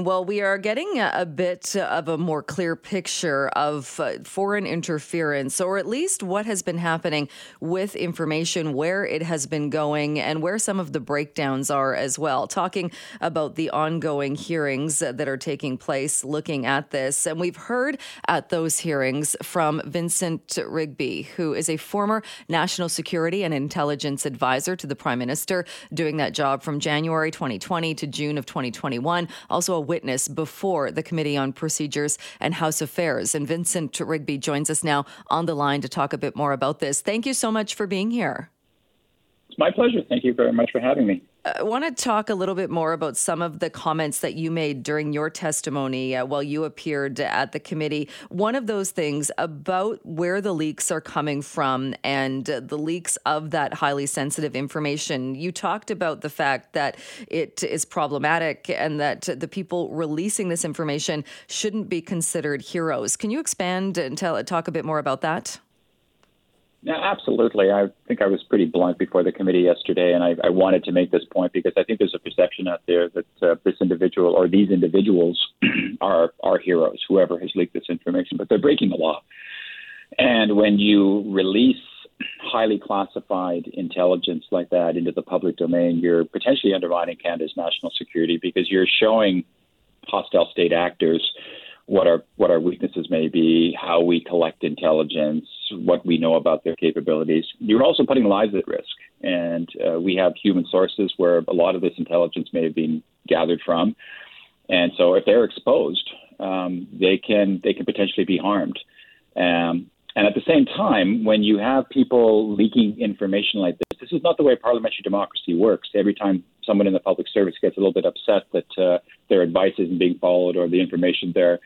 Well, we are getting a, bit of a more clear picture of uh, foreign interference, or at least what has been happening with information, where it has been going, and where some of the breakdowns are as well. Talking about the ongoing hearings that are taking place looking at this. And we've heard at those hearings from Vincent Rigby, who is a former national security and intelligence advisor to the prime minister, doing that job from January 2020 to June of 2021. Also, a witness before the Committee on Procedures and House Affairs. And Vincent Rigby joins us now on the line to talk a bit more about this. Thank you so much for being here. It's my pleasure. Thank you very much for having me. I want to talk a little bit more about some of the comments that you made during your testimony uh, while you appeared at the committee. One of those things about where the leaks are coming from and uh, the leaks of that highly sensitive information. You talked about the fact that it is problematic and that the people releasing this information shouldn't be considered heroes. Can you expand and tell, talk a bit more about that? Absolutely. I think I was pretty blunt before the committee yesterday, and I, I wanted to make this point because I think there's a perception out there that uh, this individual or these individuals are are heroes, whoever has leaked this information, but they're breaking the law. And when you release highly classified intelligence like that into the public domain, you're potentially undermining Canada's national security because you're showing hostile state actors what our what our weaknesses may be, how we collect intelligence, what we know about their capabilities. You're also putting lives at risk, and uh, we have human sources where a lot of this intelligence may have been gathered from, and so if they're exposed, um, they can they can potentially be harmed. Um, and at the same time, when you have people leaking information like this, this is not the way parliamentary democracy works. Every time someone in the public service gets a little bit upset that uh, their advice isn't being followed or the information they're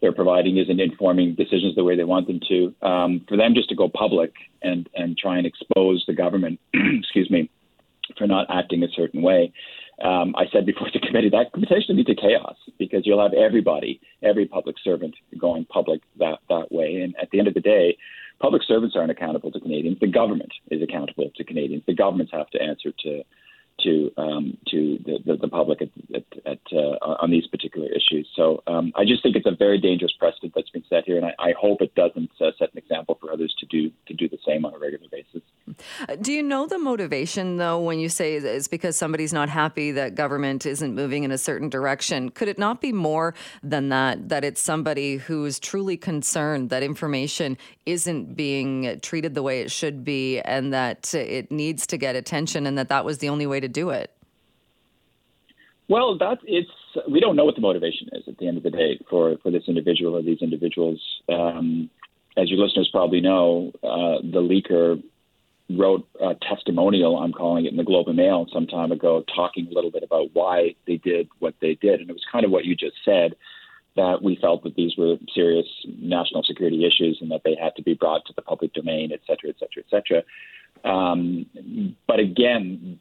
they're providing isn't informing decisions the way they want them to. Um, for them just to go public and and try and expose the government, excuse me, for not acting a certain way. Um, I said before the committee that could potentially lead to chaos because you'll have everybody, every public servant going public that that way. And at the end of the day, public servants aren't accountable to Canadians. The government is accountable to Canadians. The governments have to answer to to um, to the, the, the, public at, at, at uh, on these particular issues. So um, I just think it's a very dangerous precedent that's been set here, and I, I hope it doesn't uh, set an example for others to do to do the same on a regular basis. Do you know the motivation though when you say it's because somebody's not happy that government isn't moving in a certain direction? Could it not be more than that? That it's somebody who's truly concerned that information isn't being treated the way it should be, and that it needs to get attention, and that that was the only way to do it? Well, that it's we don't know what the motivation is at the end of the day for for this individual or these individuals. Um, as your listeners probably know, uh, the leaker wrote a testimonial, I'm calling it, in the Globe and Mail some time ago, talking a little bit about why they did what they did, and it was kind of what you just said that we felt that these were serious national security issues and that they had to be brought to the public domain, et cetera, et cetera, et cetera. Um, but again,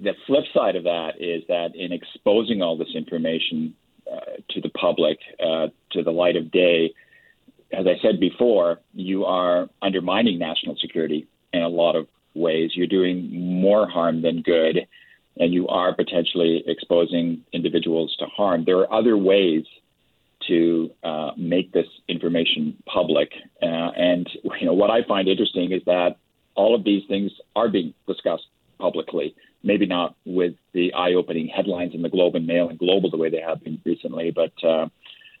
the flip side of that is that in exposing all this information uh, to the public, uh, to the light of day, as I said before, you are undermining national security in a lot of ways. You're doing more harm than good, and you are potentially exposing individuals to harm. There are other ways to uh, make this information public, uh, and you know what I find interesting is that all of these things are being discussed publicly. Maybe not with the eye-opening headlines in the Globe and Mail and Global the way they have been recently, but uh,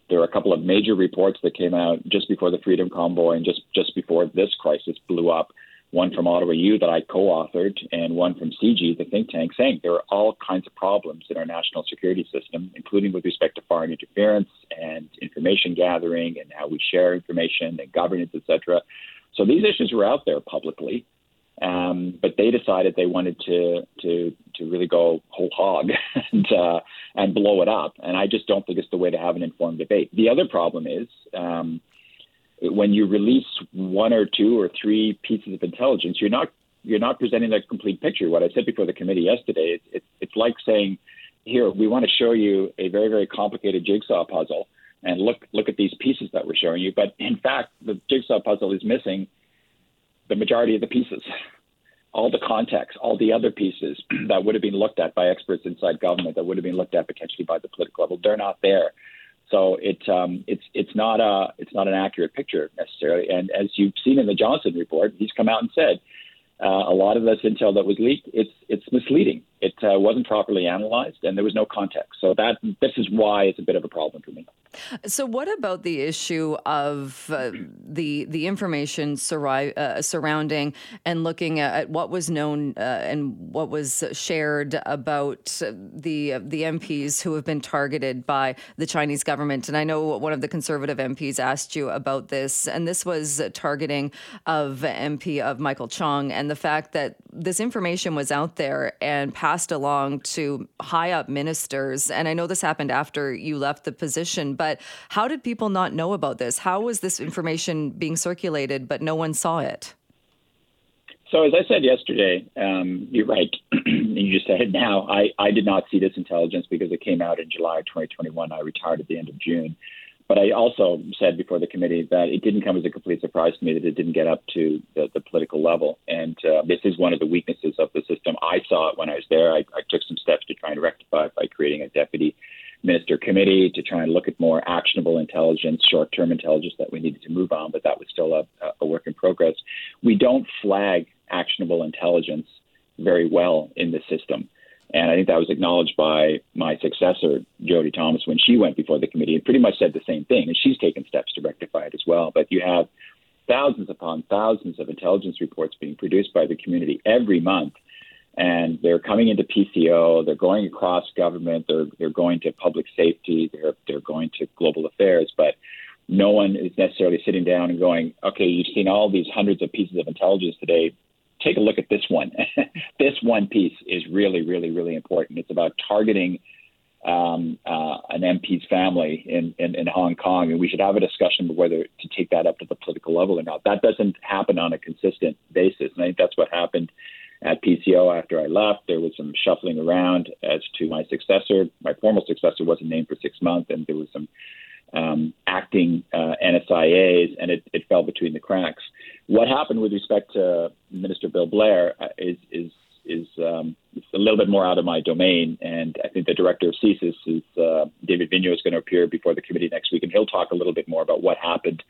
there are a couple of major reports that came out just before the Freedom Convoy and just just before this crisis blew up. One from Ottawa U that I co-authored, and one from CIGI, the think tank, saying there are all kinds of problems in our national security system, including with respect to foreign interference and information gathering and how we share information and governance, etc. So these issues were out there publicly. Um, but they decided they wanted to to to really go whole hog and uh, and blow it up. And I just don't think it's the way to have an informed debate. The other problem is um, when you release one or two or three pieces of intelligence, you're not you're not presenting a complete picture. What I said before the committee yesterday, it's, it's like saying, here we want to show you a very very complicated jigsaw puzzle, and look look at these pieces that we're showing you. But in fact, the jigsaw puzzle is missing the majority of the pieces. all the context, all the other pieces that would have been looked at by experts inside government, that would have been looked at potentially by the political level, they're not there. So it um, it's it's not a it's not an accurate picture necessarily. And as you've seen in the Johnston report, he's come out and said uh, a lot of this intel that was leaked it's it's misleading. It uh, wasn't properly analyzed, and there was no context. So that this is why it's a bit of a problem for me. So, what about the issue of uh, the the information uh, surrounding and looking at what was known uh, and what was shared about the the MPs who have been targeted by the Chinese government? And I know one of the conservative MPs asked you about this, and this was targeting of MP of Michael Chong and the fact that this information was out there and passed along to high up ministers. And I know this happened after you left the position, but how did people not know about this? How was this information being circulated, but no one saw it? So, as I said yesterday, um, you're right. and you just said it now. I, I did not see this intelligence because it came out in July 2021. I retired at the end of June. But I also said before the committee that it didn't come as a complete surprise to me that it didn't get up to the, the political level. And uh, this is one of the weaknesses of the system. I saw it when I was there. I, I took some steps to try and rectify it by creating a deputy minister committee to try and look at more actionable intelligence, short term intelligence that we needed to move on, but that was still a, a work in progress. We don't flag actionable intelligence very well in the system. And I think that was acknowledged by my successor, Jody Thomas, when she went before the committee and pretty much said the same thing. And she's taken steps to rectify it as well. But you have thousands upon thousands of intelligence reports being produced by the community every month. And they're coming into PCO, they're going across government, they're, they're going to public safety, they're, they're going to global affairs. But no one is necessarily sitting down and going, okay, you've seen all these hundreds of pieces of intelligence today take a look at this one. this one piece is really, really, really important. It's about targeting um, uh, an MP's family in, in, in, Hong Kong, and we should have a discussion whether to take that up to the political level or not. That doesn't happen on a consistent basis, and I think that's what happened at PCO after I left. There was some shuffling around as to my successor. My formal successor wasn't named for six months, and there was some um, acting uh, NSIAs, and it, it, fell between the cracks. What happened with respect to Minister Bill Blair is is is um, a little bit more out of my domain, and I think the director of CSIS is uh, David Vigneault is going to appear before the committee next week, and he'll talk a little bit more about what happened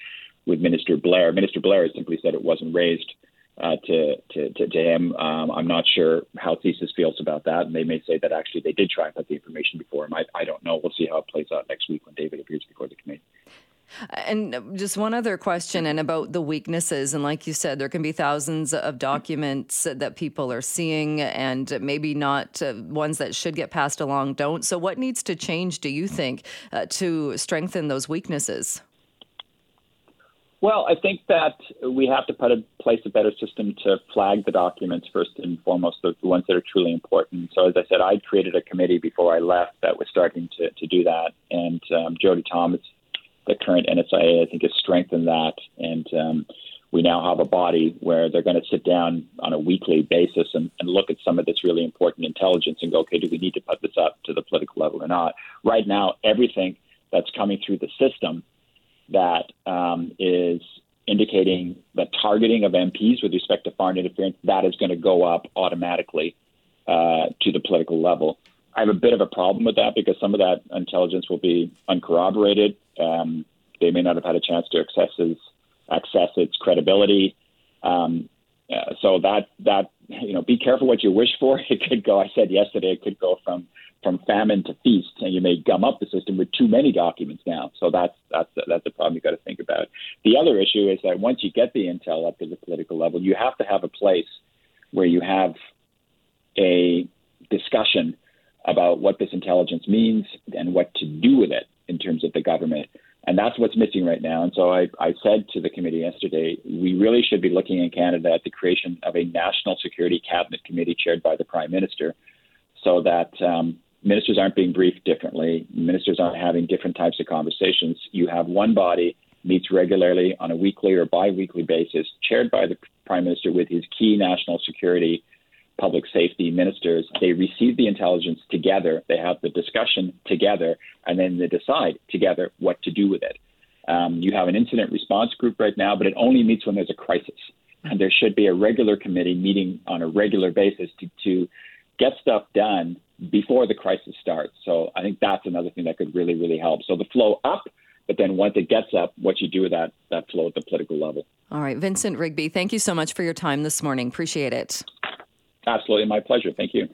with Minister Blair. Minister Blair has simply said it wasn't raised uh, to, to, to, to, him. Um, I'm not sure how CSIS feels about that, and they may say that actually they did try and put the information before him. I, I don't know. We'll see how it plays out next week when David appears before the committee. And just one other question, and about the weaknesses. And like you said, there can be thousands of documents that people are seeing, and maybe not uh, ones that should get passed along don't. So, what needs to change, do you think, uh, to strengthen those weaknesses? Well, I think that we have to put in place a better system to flag the documents first and foremost, the ones that are truly important. So, as I said, I created a committee before I left that was starting to, to do that. And um, Jody Thomas, the current NSIA, I think has strengthened that. And um, we now have a body where they're going to sit down on a weekly basis and, and look at some of this really important intelligence and go, okay, do we need to put this up to the political level or not? Right now, everything that's coming through the system that um, is indicating the targeting of MPs with respect to foreign interference, that is going to go up automatically uh, to the political level. I have a bit of a problem with that because some of that intelligence will be uncorroborated. Um, they may not have had a chance to access its, access its credibility. Um, uh, so that that you know, be careful what you wish for. It could go. I said yesterday, it could go from from famine to feast, and you may gum up the system with too many documents now. So that's that's that's a problem you got to think about. The other issue is that once you get the intel up to the political level, you have to have a place where you have a discussion about what this intelligence means and what to do with it in terms of the government. And that's what's missing right now. And so I, I said to the committee yesterday, we really should be looking in Canada at the creation of a national security cabinet committee chaired by the prime minister so that um, ministers aren't being briefed differently, ministers aren't having different types of conversations. You have one body meets regularly on a weekly or biweekly basis, chaired by the prime minister with his key national security, public safety ministers. They receive the intelligence together, they have the discussion together, and then they decide together what to do with it. Um, you have an incident response group right now, but it only meets when there's a crisis. and there should be a regular committee meeting on a regular basis to, to get stuff done before the crisis starts. So I think that's another thing that could really, really help. So the flow up, but then once it gets up, what you do with that that flow at the political level. All right, Vincent Rigby, thank you so much for your time this morning. Appreciate it. Absolutely, my pleasure. Thank you.